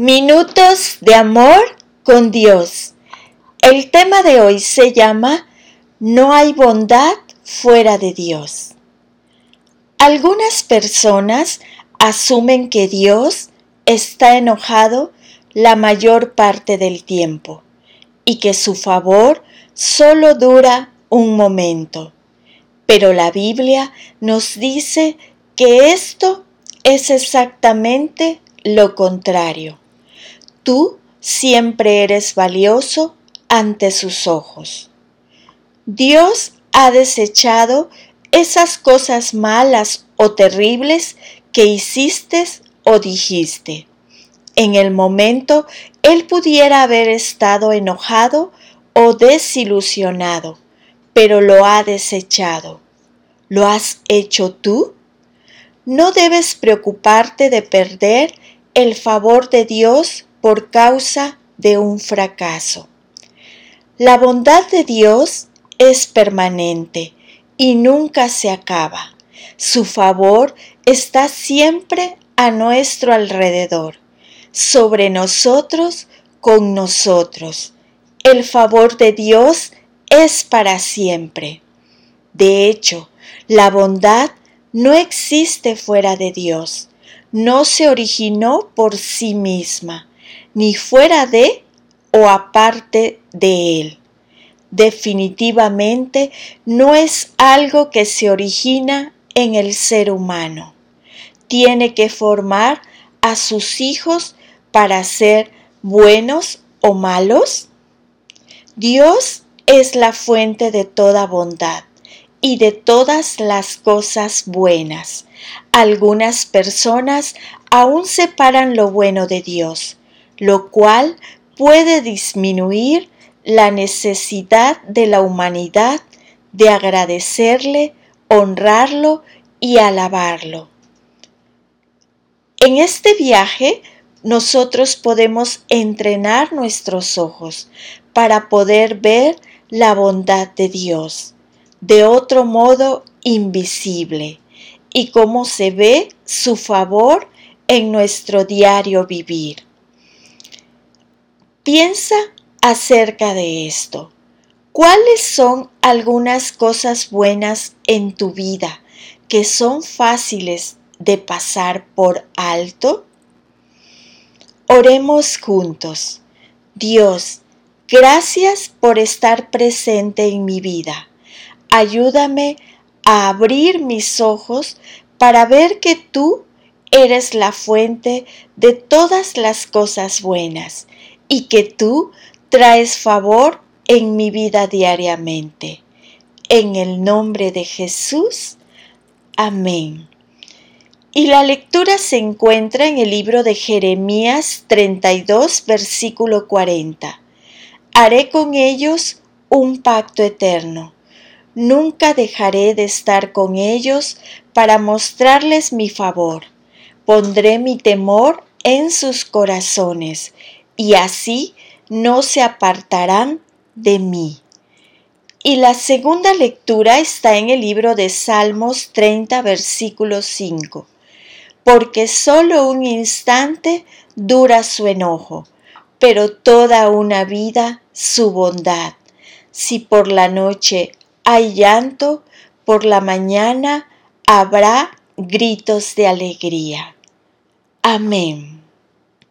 Minutos de amor con Dios. El tema de hoy se llama No hay bondad fuera de Dios. Algunas personas asumen que Dios está enojado la mayor parte del tiempo y que su favor solo dura un momento. Pero la Biblia nos dice que esto es exactamente lo contrario tú siempre eres valioso ante sus ojos. Dios ha desechado esas cosas malas o terribles que hiciste o dijiste. En el momento Él pudiera haber estado enojado o desilusionado, pero lo ha desechado. ¿Lo has hecho tú? No debes preocuparte de perder el favor de Dios por causa de un fracaso. La bondad de Dios es permanente y nunca se acaba. Su favor está siempre a nuestro alrededor, sobre nosotros, con nosotros. El favor de Dios es para siempre. De hecho, la bondad no existe fuera de Dios, no se originó por sí misma ni fuera de o aparte de él. Definitivamente no es algo que se origina en el ser humano. Tiene que formar a sus hijos para ser buenos o malos. Dios es la fuente de toda bondad y de todas las cosas buenas. Algunas personas aún separan lo bueno de Dios lo cual puede disminuir la necesidad de la humanidad de agradecerle, honrarlo y alabarlo. En este viaje nosotros podemos entrenar nuestros ojos para poder ver la bondad de Dios de otro modo invisible y cómo se ve su favor en nuestro diario vivir. Piensa acerca de esto. ¿Cuáles son algunas cosas buenas en tu vida que son fáciles de pasar por alto? Oremos juntos. Dios, gracias por estar presente en mi vida. Ayúdame a abrir mis ojos para ver que tú eres la fuente de todas las cosas buenas y que tú traes favor en mi vida diariamente. En el nombre de Jesús. Amén. Y la lectura se encuentra en el libro de Jeremías 32, versículo 40. Haré con ellos un pacto eterno. Nunca dejaré de estar con ellos para mostrarles mi favor. Pondré mi temor en sus corazones y así no se apartarán de mí. Y la segunda lectura está en el libro de Salmos 30, versículo 5. Porque solo un instante dura su enojo, pero toda una vida su bondad. Si por la noche hay llanto, por la mañana habrá gritos de alegría. Amén.